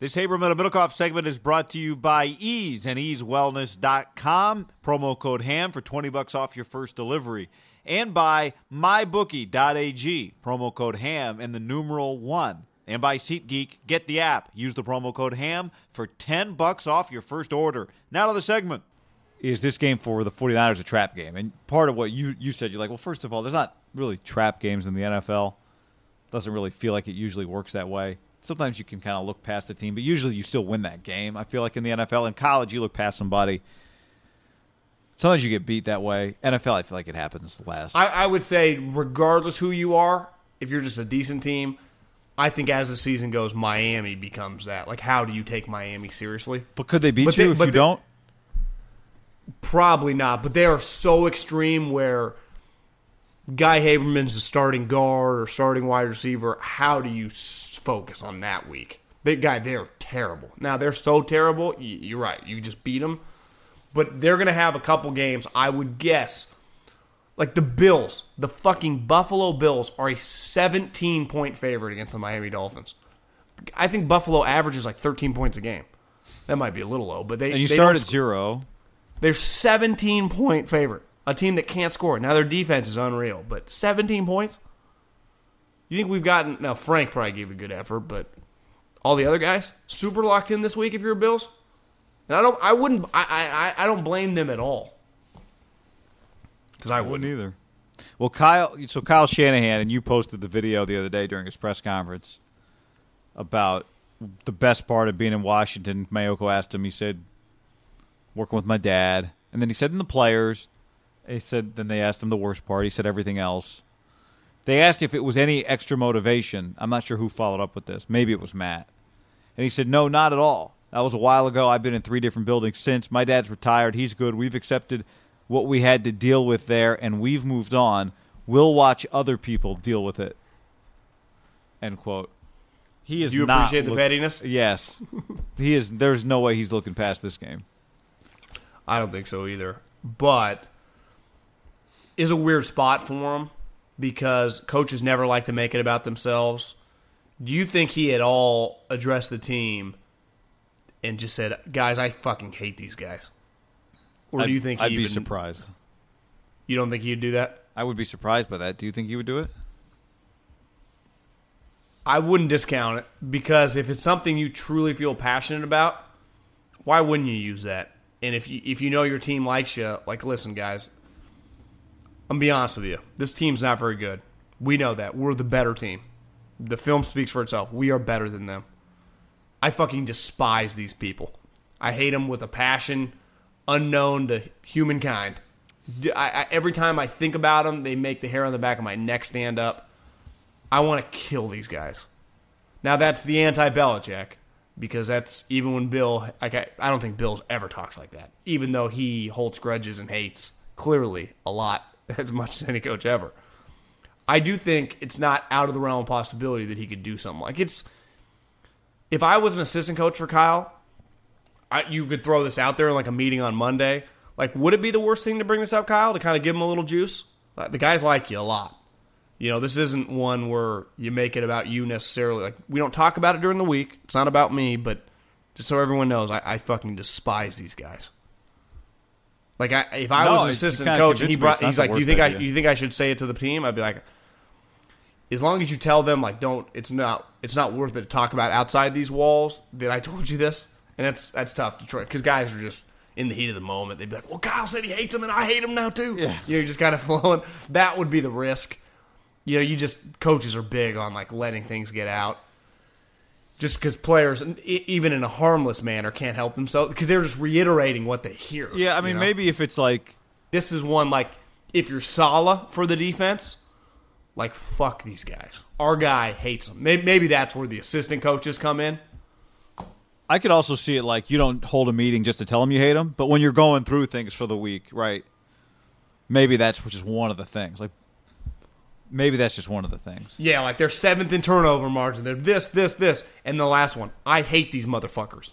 This Haberman and Middlekauff segment is brought to you by Eaze and EazeWellness.com. Promo code HAM for 20 bucks off your first delivery. And by MyBookie.ag. Promo code HAM and the numeral 1. And by SeatGeek. Get the app. Use the promo code HAM for 10 bucks off your first order. Now to the segment. Is this game for the 49ers a trap game? And part of what you, you said, you're like, well, first of all, there's not really trap games in the NFL. Doesn't really feel like it usually works that way sometimes you can kind of look past the team, but usually you still win that game. I feel like in the NFL, in college, you look past somebody. Sometimes you get beat that way. NFL, I feel like it happens less. I, I would say, regardless who you are, if you're just a decent team, I think as the season goes, Miami becomes that. Like, how do you take Miami seriously? but could they beat But you they- if you they- don't? Probably not, but they are so extreme where Guy Haberman's the starting guard or starting wide receiver. How do you focus on that week? That guy, they're terrible. Now they're so terrible. You're right. You just beat them, but they're gonna have a couple games. I would guess, like the Bills, the fucking Buffalo Bills are a 17 point favorite against the Miami Dolphins. I think Buffalo averages like 13 points a game. That might be a little low, but they And you they start at zero. they're 17 point favorite. A team that can't score. Now their defense is unreal, but 17 points? You think we've gotten now Frank probably gave a good effort, but all the other guys super locked in this week if you're Bills? And I don't I wouldn't I I I don't blame them at all. Cuz I Wouldn't wouldn't. either. Well, Kyle, so Kyle Shanahan, and you posted the video the other day during his press conference about the best part of being in Washington. Mayoko asked him, he said, working with my dad. And then he said, in the players. He said, then they asked him the worst part. He said, everything else. They asked if it was any extra motivation. I'm not sure who followed up with this. Maybe it was Matt. And he said, no, not at all. That was a while ago. I've been in three different buildings since. My dad's retired. He's good. We've accepted what we had to deal with there, and we've moved on. We'll watch other people deal with it. End quote. He is Do you appreciate the pettiness? Yes, he is. There's no way he's looking past this game. I don't think so either. But is a weird spot for him because coaches never like to make it about themselves. Do you think he at all addressed the team and just said, "Guys, I fucking hate these guys"? Or do you think he I'd be even- surprised? You don't think he'd do that? I would be surprised by that. Do you think he would do it? I wouldn't discount it because if it's something you truly feel passionate about, why wouldn't you use that? And if you if you know your team likes you, like listen, guys, I'm gonna be honest with you. This team's not very good. We know that. We're the better team. The film speaks for itself. We are better than them. I fucking despise these people. I hate them with a passion unknown to humankind. I- I- every time I think about them, they make the hair on the back of my neck stand up. I want to kill these guys. Now that's the anti-Belichick because that's even when Bill. Like I, I don't think Bill ever talks like that, even though he holds grudges and hates clearly a lot as much as any coach ever. I do think it's not out of the realm of possibility that he could do something like it's. If I was an assistant coach for Kyle, I, you could throw this out there in like a meeting on Monday. Like, would it be the worst thing to bring this up, Kyle, to kind of give him a little juice? The guys like you a lot. You know, this isn't one where you make it about you necessarily. Like, we don't talk about it during the week. It's not about me, but just so everyone knows, I, I fucking despise these guys. Like, I, if I No, was an assistant coach and he brought, he's like, "Do you think I, you think I should say it to the team?" I'd be like, as long as you tell them like don't it's not it's not worth it to talk about outside these walls that I told you this. And that's that's tough to try because guys are just in the heat of the moment. They'd be like well Kyle said he hates him and I hate him now too. Yeah. You know you're just kind of flowing. That would be the risk. You know you just coaches are big on like letting things get out just because players even in a harmless manner can't help themselves because they're just reiterating what they hear Yeah, I mean, you know? maybe if it's like this is one like if you're Saleh for the defense, like fuck these guys. Our guy hates them. Maybe, maybe that's where the assistant coaches come in. I could also see it like you don't hold a meeting just to tell them you hate them, but when you're going through things for the week, right? Maybe that's just one of the things. Like maybe that's just one of the things. Yeah, like they're seventh in turnover margin. They're this, this, this, and the last one. I hate these motherfuckers.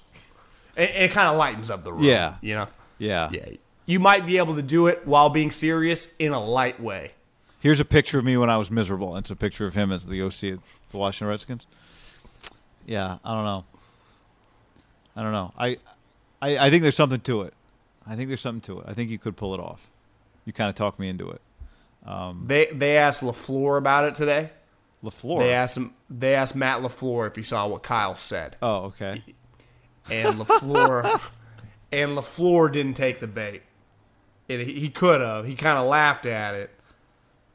And, and it kind of lightens up the room. Yeah. you know. Yeah. Yeah, you might be able to do it while being serious in a light way. Here's a picture of me when I was miserable. It's a picture of him as the OC of the Washington Redskins. Yeah, I don't know. I don't know. I, I, I think there's something to it. I think there's something to it. I think you could pull it off. You kind of talked me into it. They they asked Lafleur about it today. Lafleur. They asked him. They asked Matt Lafleur if he saw what Kyle said. oh, okay. and Lafleur and Lafleur didn't take the bait. And he, he could have. He kind of laughed at it.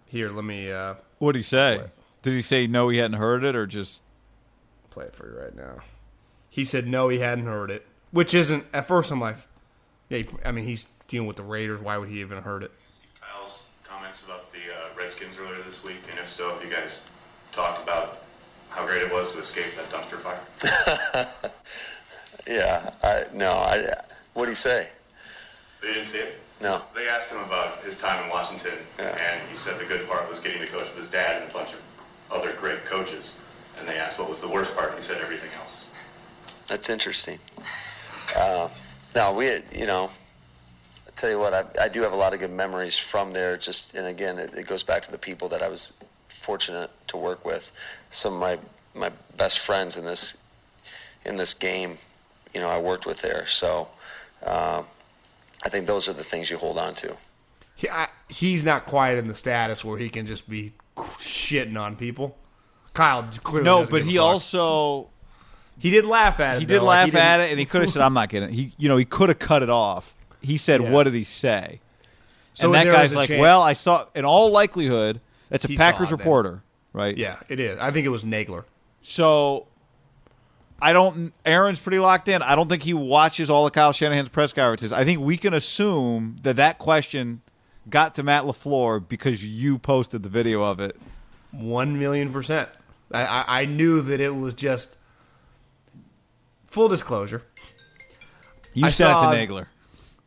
Here, let me uh, What did he say? Did he say no? He hadn't heard it, or just play it for you right now. He said no, he hadn't heard it, which isn't. At first, I'm like, yeah. I mean, he's dealing with the Raiders. Why would he even heard it? Comments about the uh, Redskins earlier this week, and if so, have you guys talked about how great it was to escape that dumpster fire? Yeah, I no, I. What did he say? They didn't see it. No. They asked him about his time in Washington, Yeah. and he said the good part was getting to coach with his dad and a bunch of other great coaches. And they asked what was the worst part, and he said everything else. That's interesting. Uh, no, we, had, you know, tell you what, I, I do have a lot of good memories from there. Just and again, it, it goes back to the people that I was fortunate to work with. Some of my my best friends in this in this game, you know, I worked with there. So uh, I think those are the things you hold on to. He, I, he's not quite in the status where he can just be shitting on people. Kyle clearly no. But he also he did laugh at it. he did though. Like, laugh at it, and he could have said, "I'm not getting." It. He, you know, he could have cut it off. He said, Yeah. "What did he say?" So and that there guy's a like, chance- "Well, I saw." In all likelihood, that's a He saw Packers it then. reporter, right? Yeah, it is. I think it was Nagler. So I don't. Aaron's pretty locked in. I don't think he watches all of Kyle Shanahan's press conferences. I think we can assume that that question got to Matt Lafleur because you posted the video of it. One million percent. I, I, I knew that it was just full disclosure. You I sent saw- it to Nagler.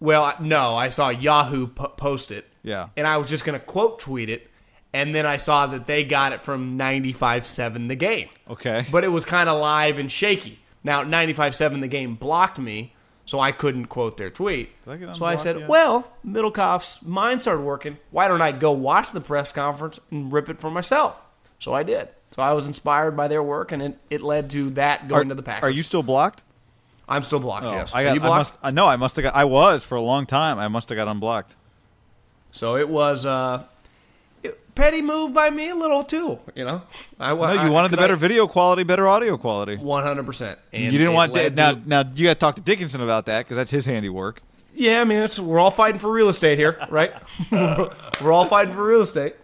Well, no, I saw Yahoo po- post it. Yeah. And I was just going to quote tweet it. And then I saw that they got it from 95.7 the game. Okay. But it was kind of live and shaky. Now, 95.7 the game blocked me, so I couldn't quote their tweet. I so I said, yet? well, Middlekauff's mind started working. Why don't I go watch the press conference and rip it for myself? So I did. So I was inspired by their work, and it, it led to that going Are, to the Packers. are you still blocked? I'm still blocked, Oh, yes. I Are got. you I blocked? must. I know. I must have got. I was for a long time. I must have got unblocked. So it was uh, it- petty move by me a little too. You know, I No, you wanted the better video quality, better audio quality. One hundred percent. you didn't want to, now. Now you got to talk to Dickinson about that because that's his handiwork. Yeah, I mean, it's, we're all fighting for real estate here, right? we're all fighting for real estate.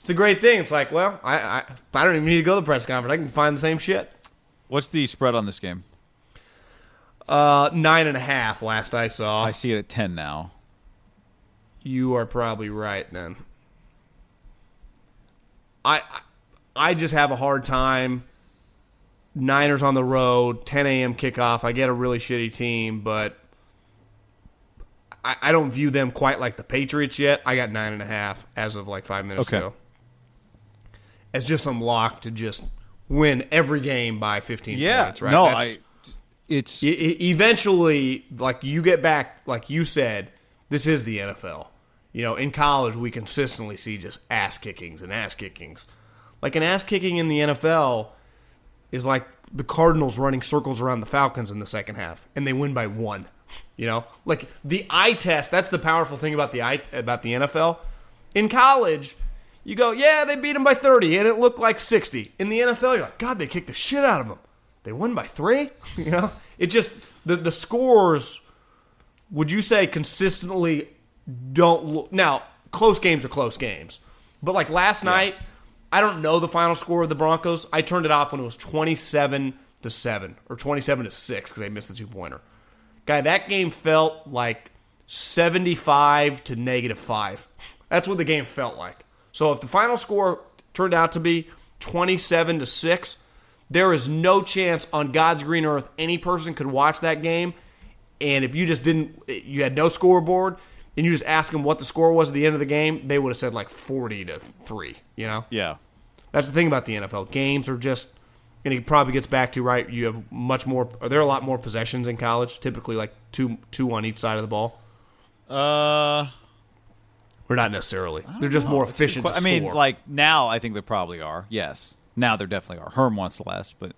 It's a great thing. It's like, well, I, I I don't even need to go to the press conference. I can find the same shit. What's the spread on this game? Uh, nine and a half. Last I saw. I see it at ten now. You are probably right then. I I- just have a hard time. Niners on the road, 10 a.m. kickoff. I get a really shitty team, but I, I don't view them quite like the Patriots yet. I got nine and a half as of like five minutes Okay. ago. As just some lock to just win every game by 15 Yeah, points, right? no, That's- I. It's E- eventually, like you get back, like you said, this is the NFL. You know, in college, we consistently see just ass kickings and ass kickings. Like an ass kicking in the NFL is like the Cardinals running circles around the Falcons in the second half, and they win by one. You know, like the eye test. That's the powerful thing about the eye about the NFL. In college, you go, yeah, they beat them by thirty, and it looked like sixty. In the NFL, you're like, God, they kicked the shit out of them. They won by three. You know, it just the the scores. Would you say consistently don't look now? Close games are close games, but like last night, I don't know the final score of the Broncos. I turned it off when it was twenty seven to seven or twenty seven to six because they missed the two pointer. Guy, that game felt like seventy five to negative five. That's what the game felt like. So if the final score turned out to be twenty seven to six, there is no chance on God's green earth any person could watch that game. And if you just didn't, you had no scoreboard, and you just ask them what the score was at the end of the game, they would have said like forty to three. You know, yeah. that's the thing about the NFL. Games are just, and it probably gets back to right. You have much more. Are there a lot more possessions in college? Typically, like two two on each side of the ball. Uh, Or not necessarily. They're just more efficient. I mean, like now, I think they probably are. Yes, now there definitely are. Herm wants less, but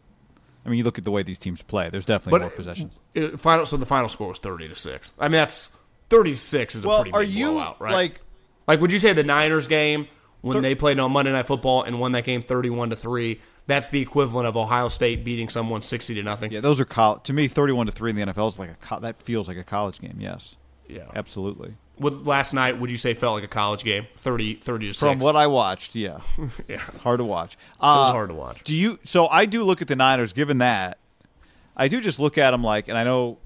I mean, you look at the way these teams play. There's definitely more possessions. Uh, final. So the final score was thirty to six. I mean, that's thirty six is a pretty are big you blowout, right? like? Like, would you say the Niners game when Thir- they played on Monday Night Football and won that game thirty-one to three? That's the equivalent of Ohio State beating someone sixty to nothing. Yeah, those are col- to me. Thirty-one to three in the NFL is like a co- that feels like a college game. Yes, Yeah. absolutely. What last night would you say felt like a college game? 30, 30 to six. From what I watched, yeah, yeah, hard to watch. it was Uh, hard to watch. Do you? So I do look at the Niners. Given that, I do just look at them like, and I know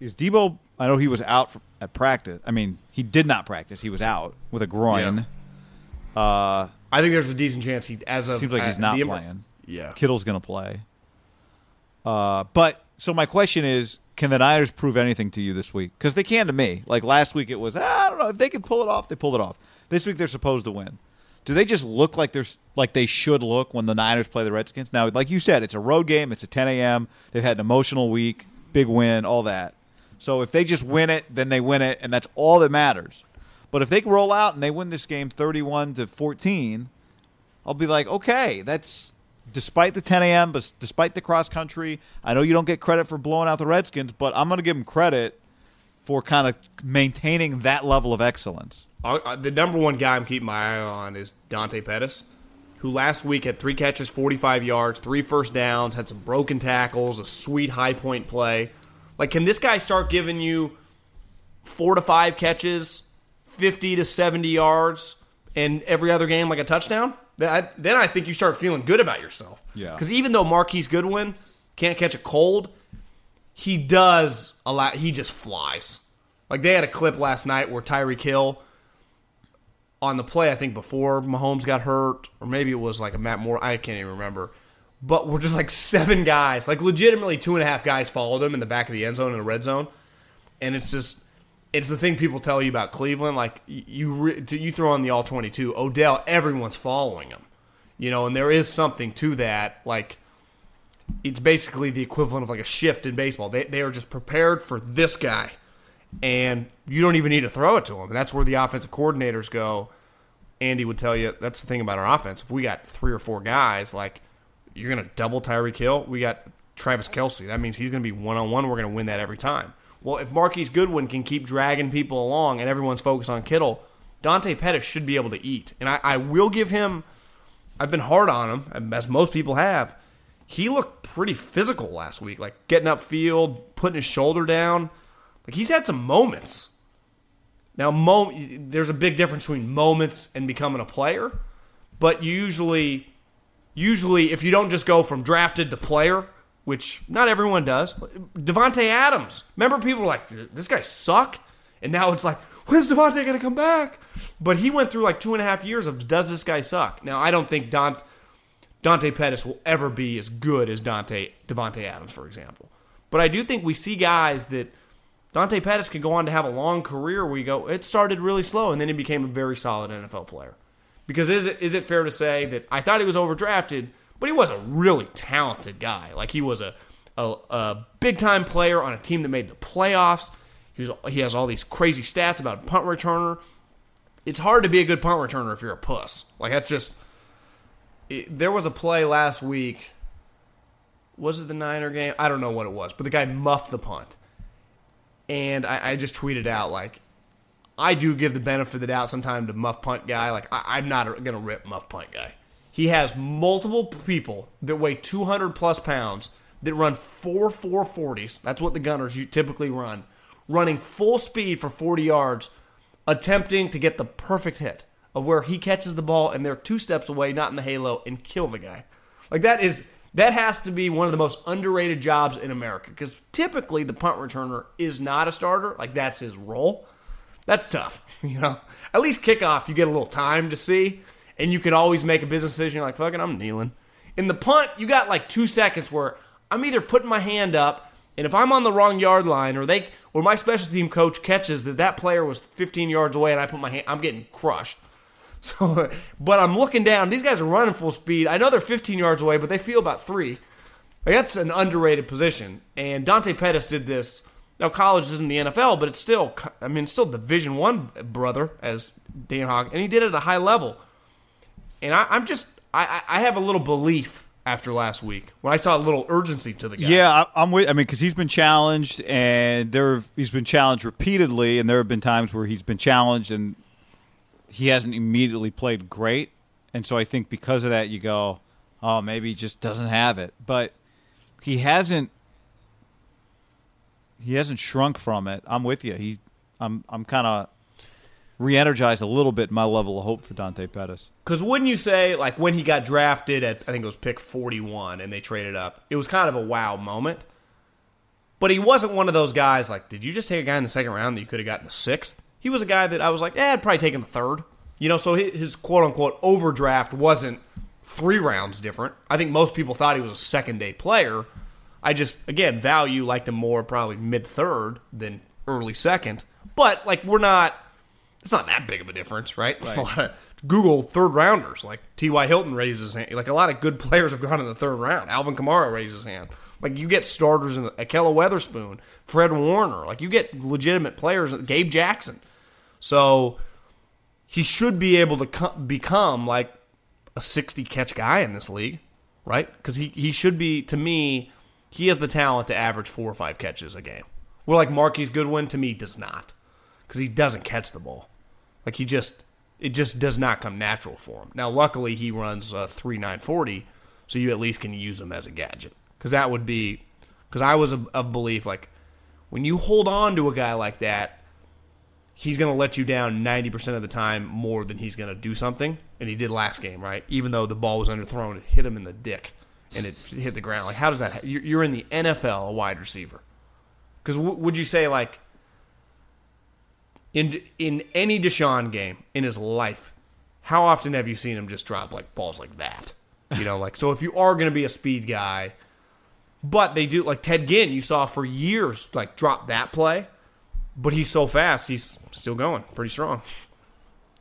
is Deebo. I know he was out for, at practice. I mean, he did not practice. He was out with a groin. Uh, I think there's a decent chance he, as of seems like he's uh, not playing. Yeah, Kittle's going to play. Uh, but so my question is, can the Niners prove anything to you this week? Because they can to me. Like last week, it was ah, I don't know if they can pull it off. They pulled it off. This week, they're supposed to win. Do they just look like they're like they should look when the Niners play the Redskins? Now, like you said, it's a road game. It's a 10 a.m. They've had an emotional week, big win, all that. So if they just win it, then they win it, and that's all that matters. But if they roll out and they win this game 31 to 14, I'll be like, okay, that's despite the 10 a.m., but despite the cross country. I know you don't get credit for blowing out the Redskins, but I'm going to give them credit for kind of maintaining that level of excellence. Uh, the number one guy I'm keeping my eye on is Dante Pettis, who last week had three catches, 45 yards, three first downs, had some broken tackles, a sweet high point play. Like, can this guy start giving you four to five catches, 50 to 70 yards, and every other game like a touchdown? Then I, then I think you start feeling good about yourself. Yeah. Because even though Marquise Goodwin can't catch a cold, he does a lot. He just flies. Like they had a clip last night where Tyreek Hill on the play, I think before Mahomes got hurt, or maybe it was like a Matt Moore. I can't even remember. But we're just like seven guys, like legitimately two and a half guys followed him in the back of the end zone in the red zone, and it's just. It's the thing people tell you about Cleveland. Like you, you throw on the all twenty-two. Odell, everyone's following him, you know, and there is something to that. Like it's basically the equivalent of like a shift in baseball. They they are just prepared for this guy, and you don't even need to throw it to him. And that's where the offensive coordinators go. Andy would tell you that's the thing about our offense. If we got three or four guys, like you're gonna double Tyreek Hill, we got Travis Kelce. That means he's gonna be one on one. We're gonna win that every time. Well, if Marquise Goodwin can keep dragging people along and everyone's focused on Kittle, Dante Pettis should be able to eat. And I, I will give him. I've been hard on him, as most people have. He looked pretty physical last week, like getting upfield, putting his shoulder down. Like he's had some moments. Now, there's a big difference between moments and becoming a player. but usually usually if you don't just go from drafted to player, which not everyone does. Davante Adams. Remember people were like this guy suck, and now it's like when's Davante going to come back? But he went through like two and a half years of does this guy suck? Now I don't think Dante Dante Pettis will ever be as good as Dante Davante Adams, for example. But I do think we see guys that Dante Pettis can go on to have a long career where you go, it started really slow and then he became a very solid NFL player. Because is it is it fair to say that I thought he was overdrafted, but he was a really talented guy. Like he was a a, a big time player on a team that made the playoffs. He was, he has all these crazy stats about punt returner. It's hard to be a good punt returner if you're a puss. Like that's just. It, there was a play last week. Was it the Niner game? I don't know what it was, but the guy muffed the punt, and I, I just tweeted out like, I do give the benefit of the doubt sometimes to muff punt guy. Like I, I'm not gonna rip muff punt guy. He has multiple people that weigh 200 plus pounds that run four 440s. That's what the gunners typically run, running full speed for 40 yards, attempting to get the perfect hit of where he catches the ball and they're two steps away, not in the halo, and kill the guy. Like that is that has to be one of the most underrated jobs in America because typically the punt returner is not a starter. Like that's his role. That's tough, you know. At least kickoff, you get a little time to see, and you can always make a business decision. You're like, fucking, I'm kneeling. In the punt, you got like two seconds where I'm either putting my hand up, and if I'm on the wrong yard line, or they, or my special team coach catches that that player was 15 yards away, and I put my hand, I'm getting crushed. So, but I'm looking down. These guys are running full speed. I know they're 15 yards away, but they feel about three. Like, that's an underrated position. And Dante Pettis did this. Now, college isn't the NFL, but it's still, I mean, it's still Division One brother, as Dan Hawk, and he did it at a high level. And I, I'm just, I, I have a little belief after last week when I saw a little urgency to the guy. Yeah, I, I'm with. I mean, because he's been challenged, and there he's been challenged repeatedly, and there have been times where he's been challenged and he hasn't immediately played great, and so I think because of that, you go, oh, maybe he just doesn't have it, but he hasn't. He hasn't shrunk from it. I'm with you. He, I'm, I'm kind of re-energized a little bit my level of hope for Dante Pettis. Because wouldn't you say, like when he got drafted at, I think it was pick 41 and they traded up, it was kind of a wow moment. But he wasn't one of those guys like, did you just take a guy in the second round that you could have gotten the sixth? He was a guy that I was like, eh, I'd probably taken the third. You know, so his quote unquote overdraft wasn't three rounds different. I think most people thought he was a second day player. I just, again, value liked him more probably mid third than early second. But, like, we're not, it's not that big of a difference, right? right. A lot of Google third rounders, like T.Y. Hilton raises his hand. Like, a lot of good players have gone in the third round. Alvin Kamara raises his hand. Like, you get starters in the, Ahkello Witherspoon, Fred Warner. Like, you get legitimate players, Gabe Jackson. So he should be able to co- become like a 60 catch guy in this league, right? Because he, he should be, to me, he has the talent to average four or five catches a game. Where like Marquise Goodwin, to me, does not. Because he doesn't catch the ball. Like he just, it just does not come natural for him. Now, luckily, he runs a 3 940, so you at least can use him as a gadget. Because that would be, because I was of, of belief, like, when you hold on to a guy like that, he's going to let you down 90% of the time more than he's going to do something. And he did last game, right? Even though the ball was underthrown, it hit him in the dick and it hit the ground. Like, how does that? You're in the NFL, a wide receiver. Because w- would you say, like, in in any DeSean game in his life, how often have you seen him just drop like balls like that? You know, like so. If you are going to be a speed guy, but they do like Ted Ginn, you saw for years like drop that play but he's so fast, he's still going pretty strong.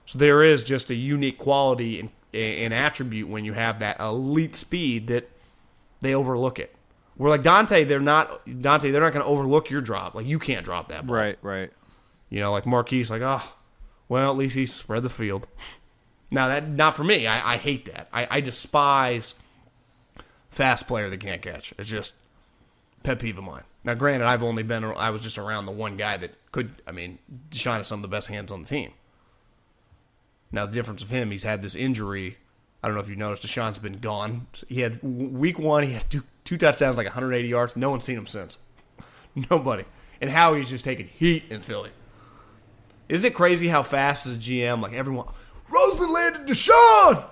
So there is just a unique quality and, and attribute when you have that elite speed that they overlook it. We're like Dante, they're not Dante, they're not going to overlook your drop. Like you can't drop that ball. Right, right. You know, like Marquise, like oh, well at least he spread the field. Now that not for me. I, I hate that. I, I despise fast player that can't catch. It's just pet peeve of mine. Now, granted, I've only been I was just around the one guy that could. I mean, DeSean has some of the best hands on the team. Now, the difference of him, he's had this injury. I don't know if you noticed, DeSean's been gone. He had week one, he had two, two touchdowns, like 180 yards. No one's seen him since. Nobody. And Howie's just taking heat in Philly. Isn't it crazy how fast as a GM, like everyone, Roseman landed DeSean!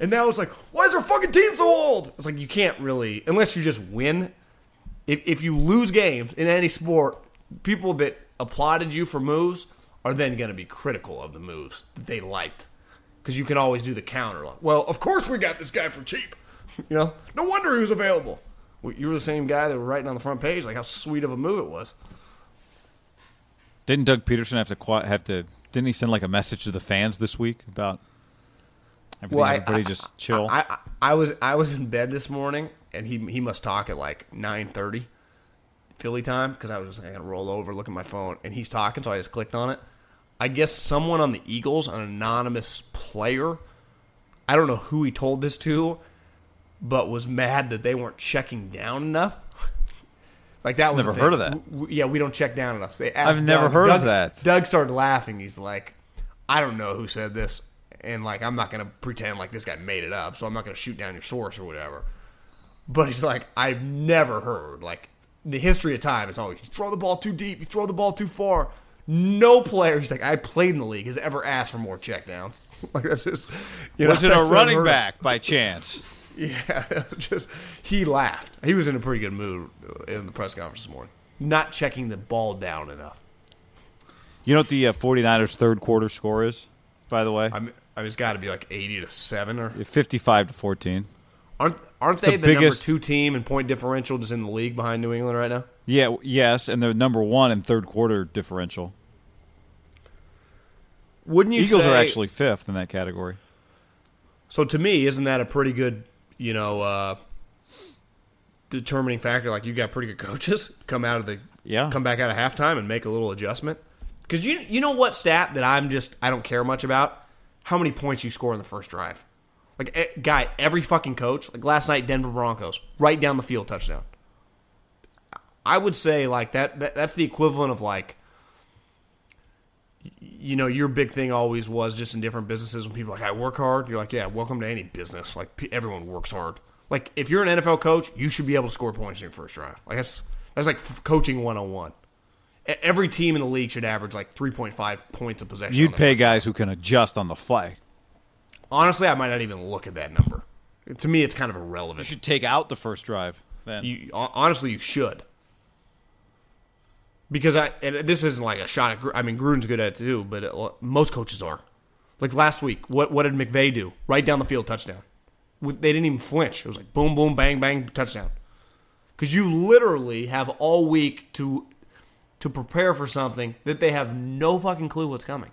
And now it's like, why is our fucking team so old? It's like you can't really unless you just win. If if you lose games in any sport, people that applauded you for moves are then going to be critical of the moves that they liked because you can always do the counter. Like, well, of course we got this guy for cheap. You know, no wonder he was available. You were the same guy that were writing on the front page like how sweet of a move it was. Didn't Doug Pederson have to qui- have to? Didn't he send like a message to the fans this week about everything? everybody just chill. I, I, I was I was in bed this morning, and he he must talk at like nine thirty, Philly time, because I was just gonna roll over, look at my phone, and he's talking, so I just clicked on it. I guess someone on the Eagles, an anonymous player, I don't know who he told this to, but was mad that they weren't checking down enough. Like that was Never heard of that. W- w- yeah, we don't check down enough. So they asked I've never Doug- heard of that. Doug started laughing. He's like, I don't know who said this, and like I'm not gonna pretend like this guy made it up, so I'm not gonna shoot down your source or whatever. But he's like, I've never heard like the history of time. It's always you throw the ball too deep, you throw the ball too far. No player, he's like, I played in the league, has ever asked for more checkdowns. like that's just, you know, was it a running back by chance? Yeah, just he laughed. He was in a pretty good mood in the press conference this morning. Not checking the ball down enough. You know what the uh, 49ers third quarter score is, by the way? I mean, I mean it's got to be like eighty to seven, or 55 to 14. aren't aren't they the the, number biggest- two team in point differential just in the league behind New England right now? Yeah, yes, and they're number one in third quarter differential. Wouldn't you Eagles say, are actually fifth in that category. So to me, isn't that a pretty good, you know, uh, determining factor? Like you got pretty good coaches come out of the Yeah. come back out of halftime and make a little adjustment. Because you you know what stat that I'm just I don't care much about how many points you score in the first drive. Like eh, guy, every fucking coach like last night Denver Broncos right down the field touchdown. I would say like that, that that's the equivalent of like you know, your big thing always was just in different businesses when people are like, I work hard. You're like, yeah, welcome to any business. Like, everyone works hard. Like, if you're an NFL coach, you should be able to score points in your first drive. Like, that's that's like f- coaching 101. E- Every team in the league should average like 3.5 points of possession. You'd pay first guys who can adjust on the fly. Honestly, I might not even look at that number. To me, it's kind of irrelevant. You should take out the first drive. Then You honestly, you should. Because I and this isn't like a shot at. I mean, Gruden's good at it too, but uh, most coaches are. Like last week, what what did McVay do? Right down the field, touchdown. They didn't even flinch. It was like boom, boom, bang, bang, touchdown. Because you literally have all week to to prepare for something that they have no fucking clue what's coming,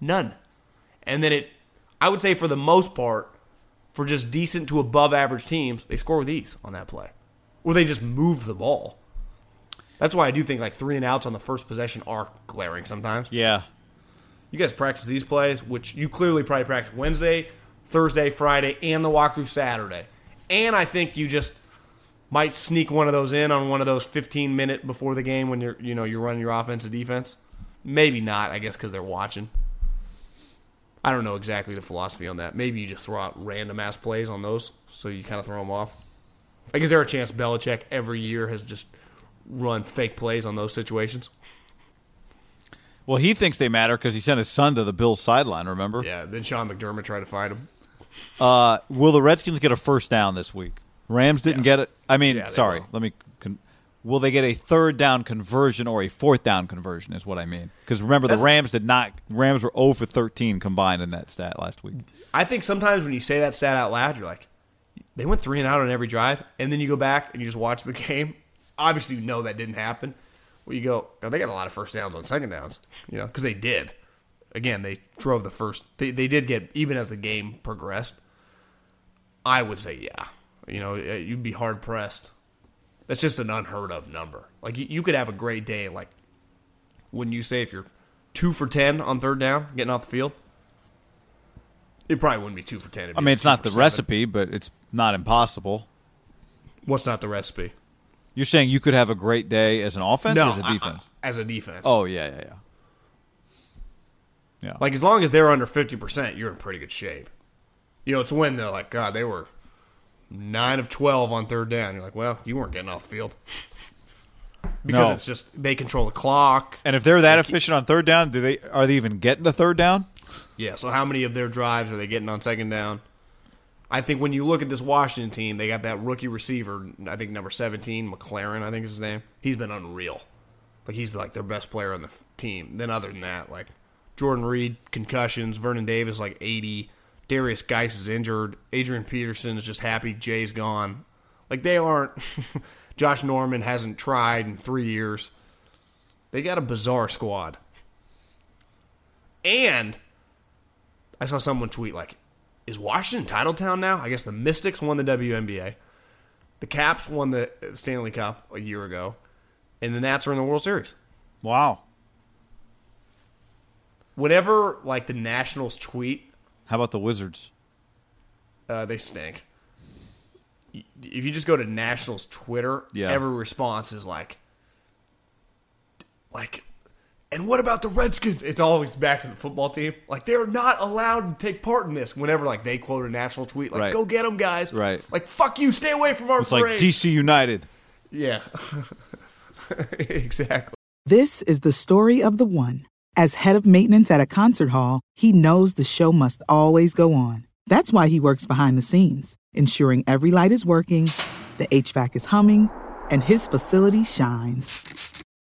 none. And then it, I would say for the most part, for just decent to above average teams, they score with ease on that play, or they just move the ball. That's why I do think like three and outs on the first possession are glaring sometimes. yeah, You guys practice these plays, which you clearly probably practice Wednesday, Thursday, Friday, and the walkthrough Saturday. And I think you just might sneak one of those in on one of those 15 minute before the game when you're you know you're running your offense and defense. Maybe not, I guess, because they're watching. I don't know exactly the philosophy on that. Maybe you just throw out random ass plays on those, so you kind of throw them off. Like, is there a chance Belichick every year has just run fake plays on those situations? Well, he thinks they matter because he sent his son to the Bills sideline. Remember? Yeah. Then Sean McDermott tried to find him. Uh, will the Redskins get a first down this week? Rams didn't get it. I mean, Yeah, sorry. will. Let me. Con- will they get a third down conversion or a fourth down conversion? Is what I mean. Because remember, That's- the Rams did not. Rams were 0 for 13 combined in that stat last week. I think sometimes when you say that stat out loud, you're like, they went three and out on every drive, and then you go back and you just watch the game. Obviously, you know that didn't happen. Well, you go, oh, they got a lot of first downs on second downs, you know, because they did. Again, they drove the first. They they did get even as the game progressed. I would say, yeah, you know, you'd be hard pressed. That's just an unheard of number. Like you, you could have a great day, like when you say if you're two for ten on third down, getting off the field. It probably wouldn't be two for ten. I mean, it's not the seven. recipe, but it's not impossible. What's not the recipe? You're saying you could have a great day as an offense or as a I- I- defense? as a defense. oh yeah, yeah, yeah. Yeah. like as long as they're under fifty percent, you're in pretty good shape. You know, it's when they're like, God, they were nine of twelve on third down. You're like, well, you weren't getting off the field because No. it's just they control the clock. and if they're that efficient on third down, do they are they even getting the third down? Yeah. So how many of their drives are they getting on second down? I think when you look at this Washington team, they got that rookie receiver, I think number 17, McLaurin, I think is his name. He's been unreal. Like he's like their best player on the team. Then other than that, like Jordan Reed concussions, Vernon Davis like 80, Derrius Guice is injured, Adrian Peterson is just happy Jay's gone. Like they aren't Josh Norman hasn't tried in 3 years. They got a bizarre squad. And I saw someone tweet like is Washington Titletown now? I guess the Mystics won the WNBA. The Caps won the Stanley Cup a year ago, and the Nats are in the World Series. Wow. Whenever like the Nationals tweet, how about the Wizards? Uh, they stink. If you just go to Nationals Twitter, yeah. every response is like, like and what about the Redskins? It's always back to the football team. Like they're not allowed to take part in this. Whenever like they quote a national tweet, like right. "Go get them, guys!" Right? Like "Fuck you, stay away from our it's parade." like DC United. Yeah, exactly. This is the story of the one. As head of maintenance at a concert hall, he knows the show must always go on. That's why he works behind the scenes, ensuring every light is working, the HVAC is humming, and his facility shines.